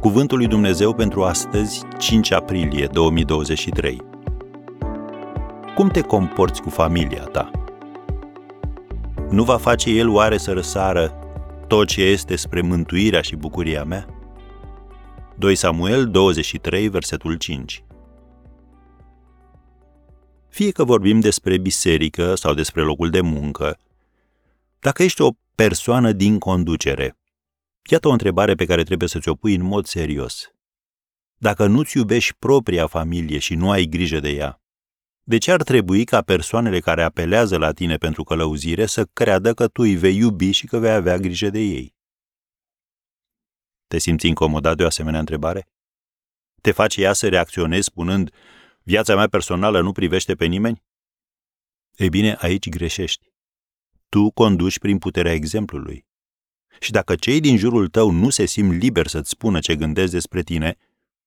Cuvântul lui Dumnezeu pentru astăzi, 5 aprilie 2023. Cum te comporți cu familia ta? Nu va face el oare să răsară tot ce este spre mântuirea și bucuria mea? 2 Samuel 23, versetul 5 Fie că vorbim despre biserică sau despre locul de muncă, dacă ești o persoană din conducere, Iată o întrebare pe care trebuie să ți-o pui în mod serios. Dacă nu-ți iubești propria familie și nu ai grijă de ea, de ce ar trebui ca persoanele care apelează la tine pentru călăuzire să creadă că tu îi vei iubi și că vei avea grijă de ei? Te simți incomodat de o asemenea întrebare? Te face ea să reacționezi spunând, viața mea personală nu privește pe nimeni? Ei bine, aici greșești. Tu conduci prin puterea exemplului. Și dacă cei din jurul tău nu se simt liberi să-ți spună ce gândesc despre tine,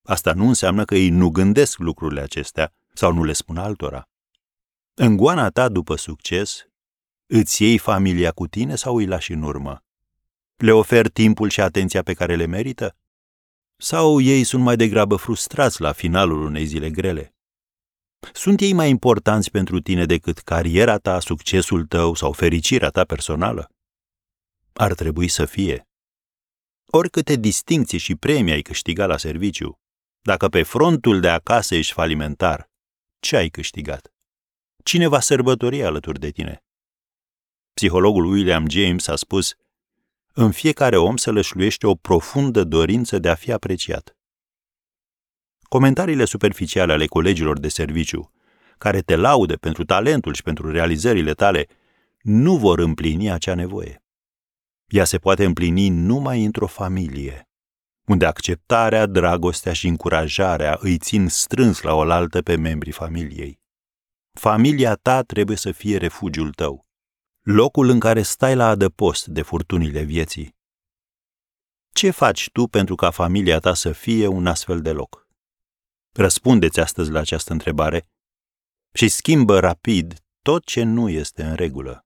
asta nu înseamnă că ei nu gândesc lucrurile acestea sau nu le spun altora. În goana ta după succes, îți iei familia cu tine sau îi lași în urmă? Le oferi timpul și atenția pe care le merită? Sau ei sunt mai degrabă frustrați la finalul unei zile grele? Sunt ei mai importanți pentru tine decât cariera ta, succesul tău sau fericirea ta personală? Ar trebui să fie. Oricâte distinții și premii ai câștigat la serviciu, dacă pe frontul de acasă ești falimentar, ce ai câștigat? Cine va sărbători alături de tine? Psihologul William James a spus, în fiecare om se lășluiește o profundă dorință de a fi apreciat. Comentariile superficiale ale colegilor de serviciu, care te laude pentru talentul și pentru realizările tale, nu vor împlini acea nevoie. Ea se poate împlini numai într-o familie, unde acceptarea, dragostea și încurajarea îi țin strâns la oaltă pe membrii familiei. Familia ta trebuie să fie refugiul tău, locul în care stai la adăpost de furtunile vieții. Ce faci tu pentru ca familia ta să fie un astfel de loc? Răspundeți astăzi la această întrebare și schimbă rapid tot ce nu este în regulă.